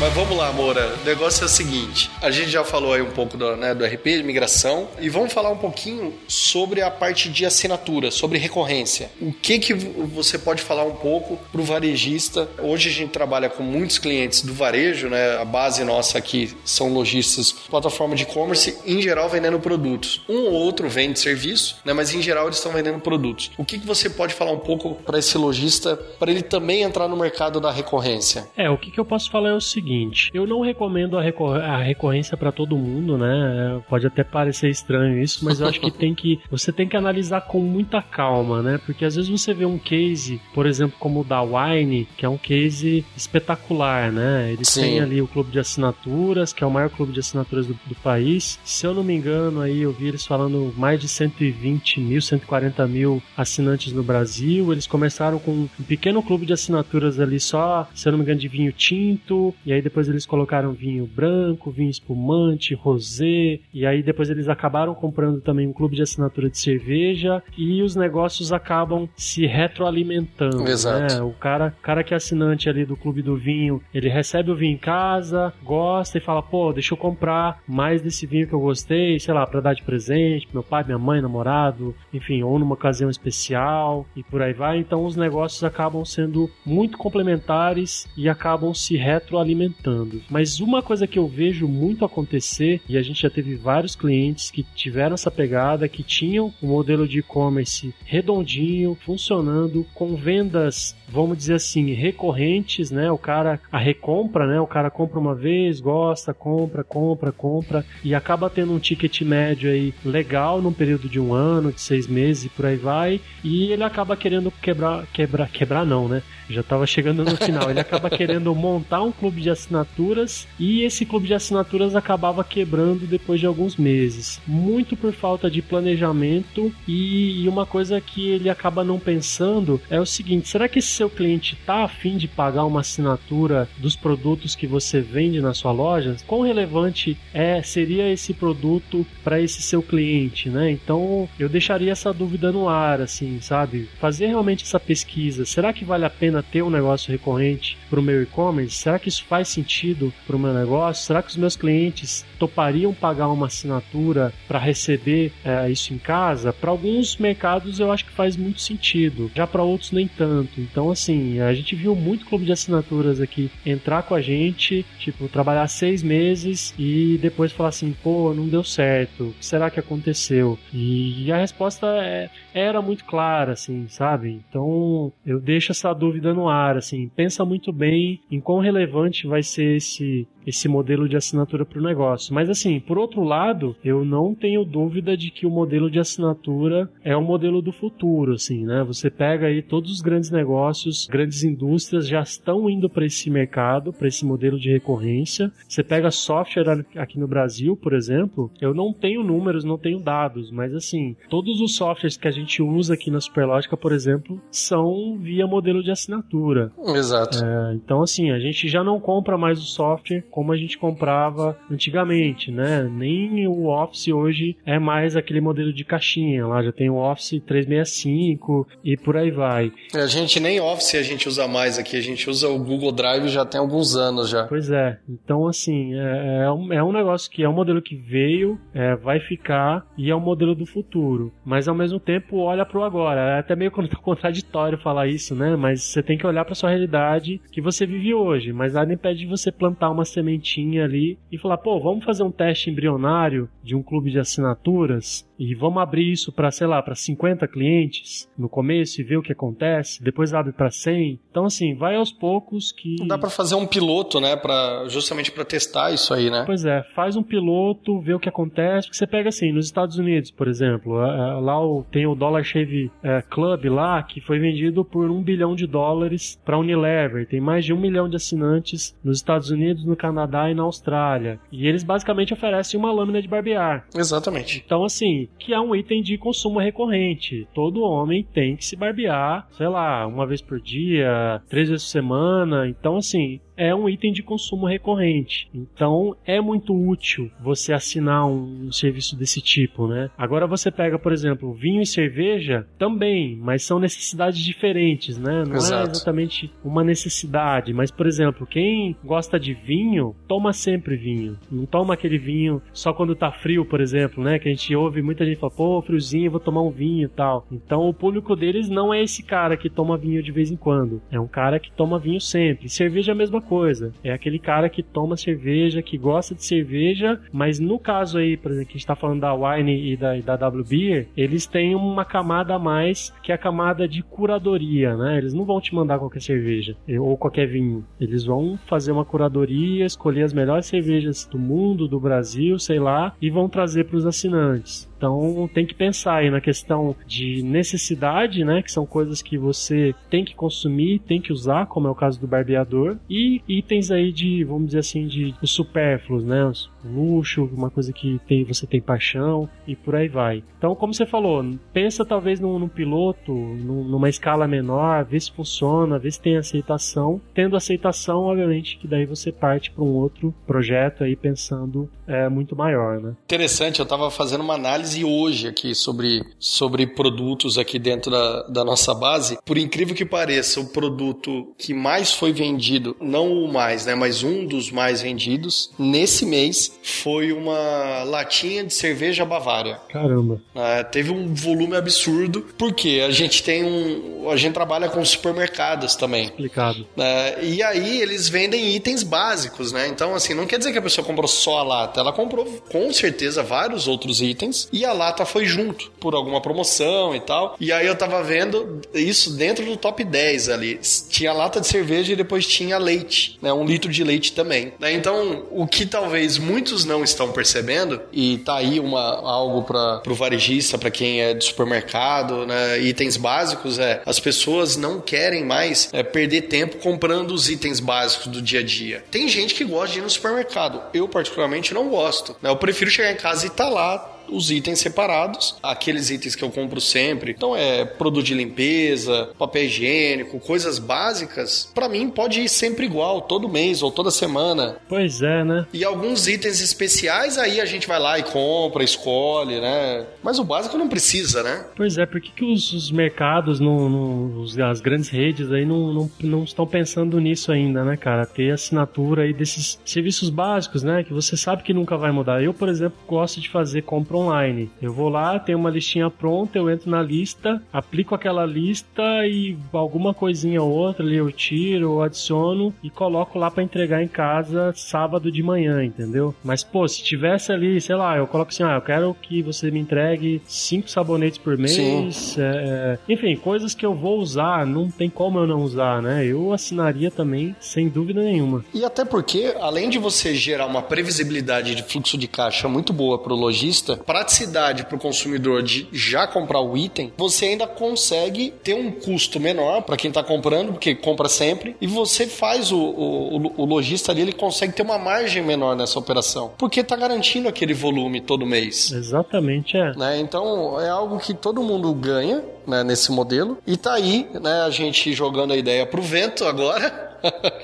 Mas vamos lá, Moura. O negócio é o seguinte: a gente já falou aí um pouco do, né, do RP, de migração, e vamos falar um pouquinho sobre a parte de assinatura, sobre recorrência. O que, que você pode falar um pouco para o varejista? Hoje a gente trabalha com muitos clientes do varejo, né? A base nossa aqui são lojistas, plataforma de e-commerce, em geral vendendo produtos. Um ou outro vende serviço, né? Mas em geral eles estão vendendo produtos. O que, que você pode falar um pouco para esse lojista, para ele também entrar no mercado da recorrência? É, o que, que eu posso falar é o seguinte seguinte: eu não recomendo a, recor a recorrência para todo mundo, né? Pode até parecer estranho isso, mas eu acho que [LAUGHS] tem que você tem que analisar com muita calma, né? Porque às vezes você vê um case, por exemplo, como o da Wine, que é um case espetacular, né? Eles Sim. têm ali o clube de assinaturas, que é o maior clube de assinaturas do, do país. Se eu não me engano, aí eu vi eles falando mais de 120 mil, 140 mil assinantes no Brasil. Eles começaram com um pequeno clube de assinaturas ali só, se eu não me engano, de vinho tinto, e aí aí depois eles colocaram vinho branco, vinho espumante, rosé, e aí depois eles acabaram comprando também um clube de assinatura de cerveja e os negócios acabam se retroalimentando. Exato. Né? O cara, cara que é assinante ali do clube do vinho, ele recebe o vinho em casa, gosta e fala, pô, deixa eu comprar mais desse vinho que eu gostei, sei lá, para dar de presente, pro meu pai, minha mãe, namorado, enfim, ou numa ocasião especial e por aí vai. Então os negócios acabam sendo muito complementares e acabam se retroalimentando aumentando. Mas uma coisa que eu vejo muito acontecer, e a gente já teve vários clientes que tiveram essa pegada, que tinham um modelo de e-commerce redondinho, funcionando, com vendas, vamos dizer assim, recorrentes, né? O cara, a recompra, né? O cara compra uma vez, gosta, compra, compra, compra, e acaba tendo um ticket médio aí legal num período de um ano, de seis meses e por aí vai, e ele acaba querendo quebrar, quebrar, quebrar não, né? Já estava chegando no final. Ele acaba querendo montar um clube de assinaturas e esse clube de assinaturas acabava quebrando depois de alguns meses. Muito por falta de planejamento e, uma coisa que ele acaba não pensando é o seguinte: será que esse seu cliente está afim de pagar uma assinatura dos produtos que você vende na sua loja? Quão relevante é seria esse produto para esse seu cliente, né? Então eu deixaria essa dúvida no ar, assim, sabe? Fazer realmente essa pesquisa. Será que vale a pena ter um negócio recorrente para o meu e-commerce? Será que isso faz sentido para o meu negócio? Será que os meus clientes topariam pagar uma assinatura para receber é, isso em casa? Para alguns mercados eu acho que faz muito sentido, já para outros nem tanto. Então, assim, a gente viu muito clube de assinaturas aqui entrar com a gente, tipo, trabalhar seis meses e depois falar assim, pô, não deu certo, o que será que aconteceu? E a resposta é, era muito clara, assim, sabe? Então, eu deixo essa dúvida no ar, assim, pensa muito bem em quão relevante vai ser esse esse modelo de assinatura para o negócio. Mas assim, por outro lado, eu não tenho dúvida de que o modelo de assinatura é o modelo do futuro, assim, né? Você pega aí todos os grandes negócios, grandes indústrias já estão indo para esse mercado, para esse modelo de recorrência. Você pega software aqui no Brasil, por exemplo, eu não tenho números, não tenho dados, mas assim, todos os softwares que a gente usa aqui na Superlógica, por exemplo, são via modelo de assinatura. Exato. É, então assim, a gente já não compra mais o software como a gente comprava antigamente, né? Nem o Office hoje é mais aquele modelo de caixinha, lá já tem o Office 365 e por aí vai. A gente nem Office a gente usa mais aqui, a gente usa o Google Drive já tem alguns anos já. Pois é, então assim, é, é, um, é um negócio que é um modelo que veio, é, vai ficar e é um modelo do futuro, mas ao mesmo tempo olha pro agora. É até meio [LAUGHS] contraditório falar isso, né? Mas você tem que olhar para sua realidade que você vive hoje, mas nada impede de você plantar uma sementinha ali e falar, pô, vamos fazer um teste embrionário de um clube de assinaturas e vamos abrir isso para, sei lá, para 50 clientes no começo e ver o que acontece, depois abre para 100. Então assim, vai aos poucos que Dá para fazer um piloto, né, para justamente para testar isso aí, né? Pois é, faz um piloto, vê o que acontece, porque você pega assim, nos Estados Unidos, por exemplo, lá tem o Dollar Shave é, Club lá que foi vendido por um bilhão de dólares para Unilever, tem mais de um milhão de assinantes nos Estados Unidos, no Canadá e na Austrália. E eles basicamente oferecem uma lâmina de barbear. Exatamente. Então assim, que é um item de consumo recorrente. Todo homem tem que se barbear, sei lá, uma vez por dia, três vezes por semana. Então, assim, é um item de consumo recorrente. Então é muito útil você assinar um, um, serviço desse tipo, né? Agora você pega, por exemplo, vinho e cerveja também, mas são necessidades diferentes, né? Não é Exato. é exatamente uma necessidade, mas por exemplo, quem gosta de vinho, toma sempre vinho. Não toma aquele vinho só quando tá frio, por exemplo, né? Que a gente ouve muita gente falar, pô, friozinho, vou tomar um vinho e tal. Então o público deles não é esse cara que toma vinho de vez em quando. É um cara que toma vinho sempre. Cerveja é a mesma coisa. É aquele cara que toma cerveja, que gosta de cerveja, mas no caso aí, por exemplo, que a gente tá falando da Wine e da, e da W Beer, eles têm uma camada a mais, que é a camada de curadoria, né? Eles não vão te mandar qualquer cerveja ou qualquer vinho. Eles vão fazer uma curadoria, escolher as melhores cervejas do mundo, do Brasil, sei lá, e vão trazer para os assinantes. Então tem que pensar aí na questão de necessidade, né? Que são coisas que você tem que consumir, tem que usar, como é o caso do barbeador, e itens aí de, vamos dizer assim, de supérfluos, né? Luxo, uma coisa que tem, você tem paixão e por aí vai. Então, como você falou, pensa talvez num, num piloto, num, numa escala menor, vê se funciona, vê se tem aceitação. Tendo aceitação, obviamente, que daí você parte para um outro projeto aí pensando é, muito maior, né? Interessante, eu estava fazendo uma análise hoje aqui sobre, sobre produtos aqui dentro da, da nossa base. Por incrível que pareça, o produto que mais foi vendido, não o mais, né, mas um dos mais vendidos nesse mês foi uma latinha de cerveja Bavária. Caramba. É, teve um volume absurdo, porque a gente tem um. A gente trabalha com supermercados também. Explicado. É, e aí eles vendem itens básicos, né? Então, assim, não quer dizer que a pessoa comprou só a lata, ela comprou com certeza vários outros itens e a lata foi junto, por alguma promoção e tal. E aí eu tava vendo isso dentro do top 10 ali. Tinha lata de cerveja e depois tinha leite, né? Um litro de leite também. Né? Então, o que talvez muita muitos não estão percebendo, e tá aí uma, algo para o varejista, para quem é de supermercado, né, itens básicos, é as pessoas não querem mais é, perder tempo comprando os itens básicos do dia a dia. Tem gente que gosta de ir no supermercado. Eu, particularmente, não gosto. Né? Eu prefiro chegar em casa e tá lá os itens separados, aqueles itens que eu compro sempre. Então é produto de limpeza, papel higiênico, coisas básicas. Para mim pode ir sempre igual, todo mês ou toda semana. Pois é, né? E alguns itens especiais aí a gente vai lá e compra, escolhe, né? Mas o básico não precisa, né? Pois é, por que, que os, os mercados, no, as grandes redes aí não, não, não estão pensando nisso ainda, né, cara? Ter assinatura aí desses serviços básicos, né? Que você sabe que nunca vai mudar. Eu, por exemplo, gosto de fazer compra online. Eu vou lá, tenho uma listinha pronta, eu entro na lista, aplico aquela lista e alguma coisinha ou outra ali eu tiro ou adiciono e coloco lá para entregar em casa sábado de manhã, entendeu? Mas pô, se tivesse ali, sei lá, eu coloco assim, ah, eu quero que você me entregue cinco sabonetes por mês, é, é, enfim, coisas que eu vou usar, não tem como eu não usar, né? Eu assinaria também, sem dúvida nenhuma. E até porque, além de você gerar uma previsibilidade de fluxo de caixa muito boa para o lojista, praticidade para o consumidor de já comprar o item, você ainda consegue ter um custo menor para quem está comprando, porque compra sempre, e você faz o, o, o lojista ali, ele consegue ter uma margem menor nessa operação, porque está garantindo aquele volume todo mês. Exatamente, é. Né? Então é algo que todo mundo ganha né, nesse modelo, e tá aí né, a gente jogando a ideia pro vento agora.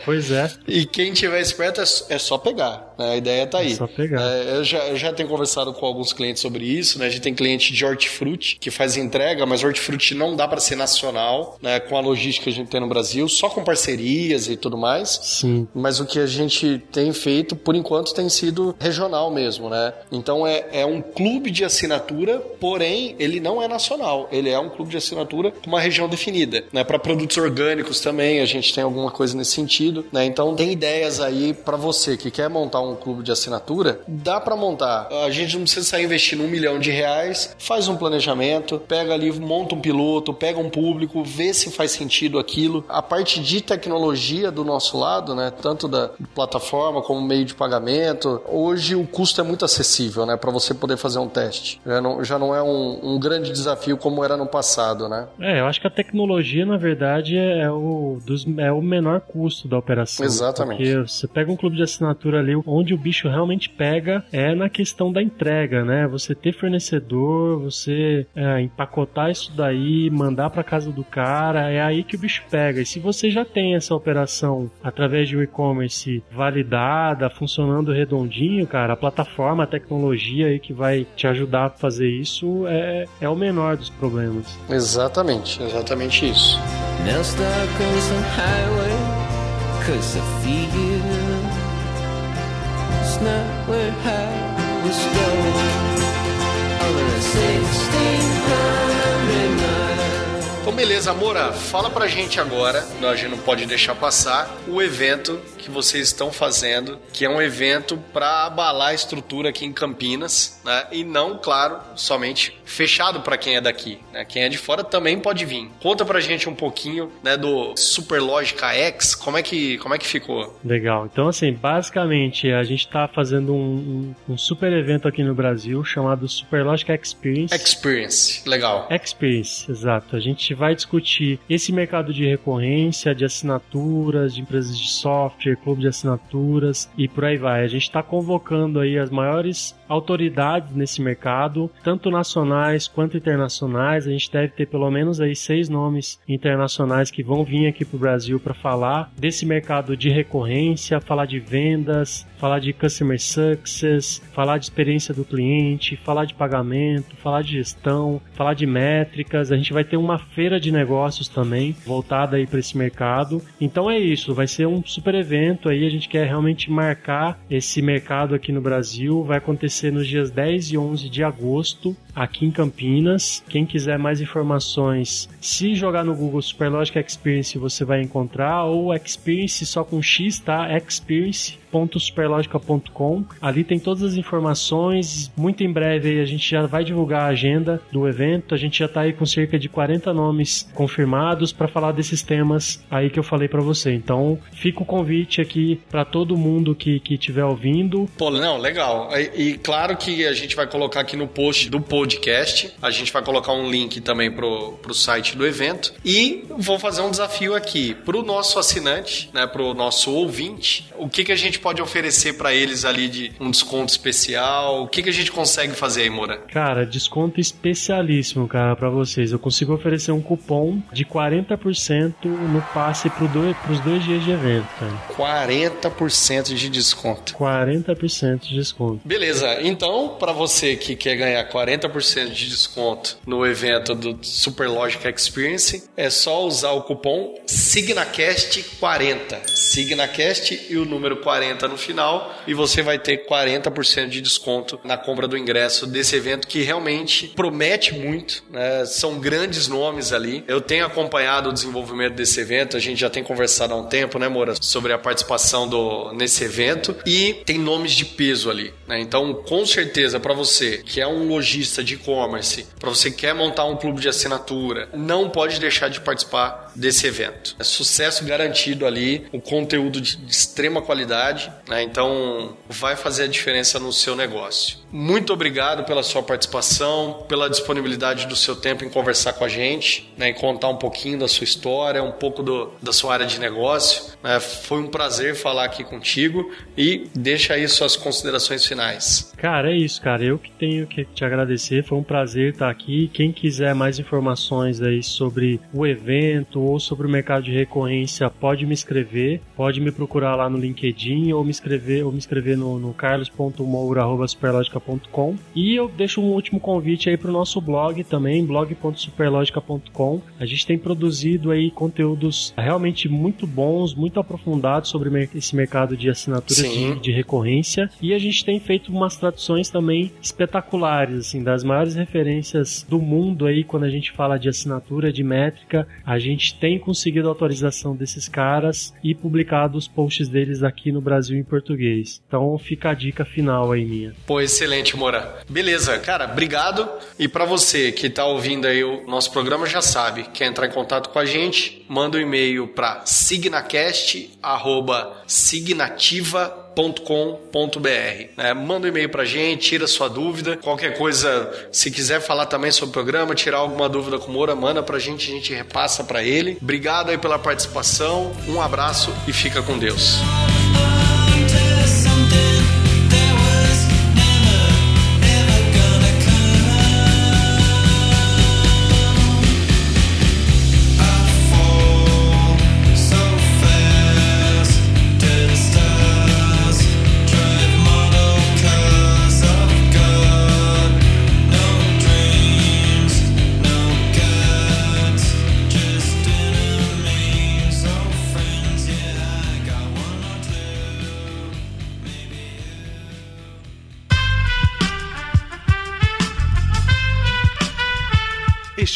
Pois é. [LAUGHS] e quem tiver esperto é, é só pegar. Né? A ideia tá aí. É só pegar. É, eu, já, eu já tenho conversado com alguns clientes sobre isso. Né? A gente tem cliente de hortifruti que faz entrega, mas hortifruti não dá para ser nacional, né? com a logística que a gente tem no Brasil, só com parcerias e tudo mais. Sim. Mas o que a gente tem feito, por enquanto, tem sido regional mesmo. né? Então é, é um clube de assinatura, porém ele não é nacional. Ele é um clube de assinatura com uma região definida. Né? Para produtos orgânicos também, a gente tem alguma coisa nesse sentido. Né? Então tem ideias aí para você que quer montar um clube de assinatura, dá para montar. A gente não precisa sair investindo um milhão de reais, faz um planejamento, pega ali, monta um piloto, pega um público, vê se faz sentido aquilo. A parte de tecnologia do nosso lado, né? Tanto da plataforma como meio de pagamento, hoje o custo é muito acessível, né? Para você poder fazer um teste. Já não, já não é um, um grande desafio como era no passado, né? É, eu acho que a tecnologia, na verdade, é o, dos, é o menor custo da operação. Exatamente. Porque você pega um clube de assinatura ali, onde o bicho realmente pega é na questão da entrega, né? Você ter fornecedor, você é, empacotar isso daí, mandar para casa do cara, é aí que o bicho pega. E se você já tem essa operação através de um e-commerce validada, funcionando redondinho, cara, a plataforma, a tecnologia aí que vai te ajudar a fazer isso é, é o menor dos problemas. Exatamente, exatamente isso. cause I feel the 1600 Então, beleza, Amora, fala pra gente agora, a gente não pode deixar passar, o evento que vocês estão fazendo, que é um evento para abalar a estrutura aqui em Campinas, né? E não, claro, somente fechado para quem é daqui, né? Quem é de fora também pode vir. Conta pra gente um pouquinho, né, do Superlógica X, como é que, como é que ficou? Legal. Então, assim, basicamente, a gente tá fazendo um, um, um super evento aqui no Brasil chamado Superlógica Experience. Experience, legal. Experience, exato. A gente vai discutir esse mercado de recorrência, de assinaturas, de empresas de software, clube de assinaturas e por aí vai. A gente está convocando aí as maiores autoridades nesse mercado, tanto nacionais quanto internacionais. A gente deve ter pelo menos aí seis nomes internacionais que vão vir aqui para o Brasil para falar desse mercado de recorrência, falar de vendas, falar de customer success, falar de experiência do cliente, falar de pagamento, falar de gestão, falar de métricas. A gente vai ter uma feira de negócios também, voltada aí para esse mercado. Então é isso, vai ser um super evento aí, a gente quer realmente marcar esse mercado aqui no Brasil. Vai acontecer nos dias 10 e 11 de agosto, aqui em Campinas. Quem quiser mais informações, se jogar no Google Superlogic Experience, você vai encontrar, ou Experience só com X, tá? Experience blog.superlogica.com. Ali tem todas as informações. Muito em breve a gente já vai divulgar a agenda do evento. A gente já está aí com cerca de 40 nomes confirmados para falar desses temas aí que eu falei para você. Então, fica o convite aqui para todo mundo que estiver ouvindo. Pô, não, legal. E, e, claro que a gente vai colocar aqui no post do podcast. A gente vai colocar um link também pro, pro site do evento. E vou fazer um desafio aqui pro nosso assinante, né, pro nosso ouvinte. O que que a gente pode oferecer para eles ali de um desconto especial? O que que a gente consegue fazer aí, Moura? Cara, desconto especialíssimo, cara, para vocês. Eu consigo oferecer um cupom de 40% no passe pro dois, pros dois dias de evento, cara. 40% de desconto. 40% de desconto. Beleza, então, para você que quer ganhar 40% de desconto no evento do Superlogic Experience, é só usar o cupom SIGNACAST40. SIGNACAST e o número 40 no final, e você vai ter 40% de desconto na compra do ingresso desse evento que realmente promete muito, né? São grandes nomes ali. Eu tenho acompanhado o desenvolvimento desse evento, a gente já tem conversado há um tempo, né, Moura, sobre a participação do, nesse evento, e tem nomes de peso ali, né? Então, com certeza, para você que é um lojista de e-commerce, para você que quer montar um clube de assinatura, não pode deixar de participar desse evento. É sucesso garantido ali, o conteúdo de, extrema qualidade, né? Então, vai fazer a diferença no seu negócio. Muito obrigado pela sua participação, pela disponibilidade do seu tempo em conversar com a gente, né, e contar um pouquinho da sua história, um pouco do, da sua área de negócio. Né? Foi um prazer falar aqui contigo e deixa aí suas considerações finais. Cara, é isso, cara. Eu que tenho que te agradecer. Foi um prazer estar aqui. Quem quiser mais informações aí sobre o evento ou sobre o mercado de recorrência, pode me escrever. Pode me procurar lá no LinkedIn ou me escrever ou me escrever no, no carlos.moura.superlogica.com. E eu deixo um último convite aí para o nosso blog também, blog.superlogica.com. A gente tem produzido aí conteúdos realmente muito bons, muito aprofundados sobre esse mercado de assinatura de, de, recorrência. E a gente tem feito umas traduções também espetaculares, assim, das maiores referências do mundo aí quando a gente fala de assinatura, de métrica. A gente tem conseguido a autorização desses caras e publicado os posts deles aqui no Brasil em português. Então fica a dica final aí minha. Pô, excelente, Moura. Beleza, cara, obrigado. E para você que tá ouvindo aí o nosso programa já sabe, quer entrar em contato com a gente, manda um e-mail para signacast@signativa com.br. É, manda um e-mail pra gente, tira sua dúvida. Qualquer coisa, se quiser falar também sobre o programa, tirar alguma dúvida com o Moura, manda pra gente, a gente repassa para ele. Obrigado aí pela participação, um abraço e fica com Deus.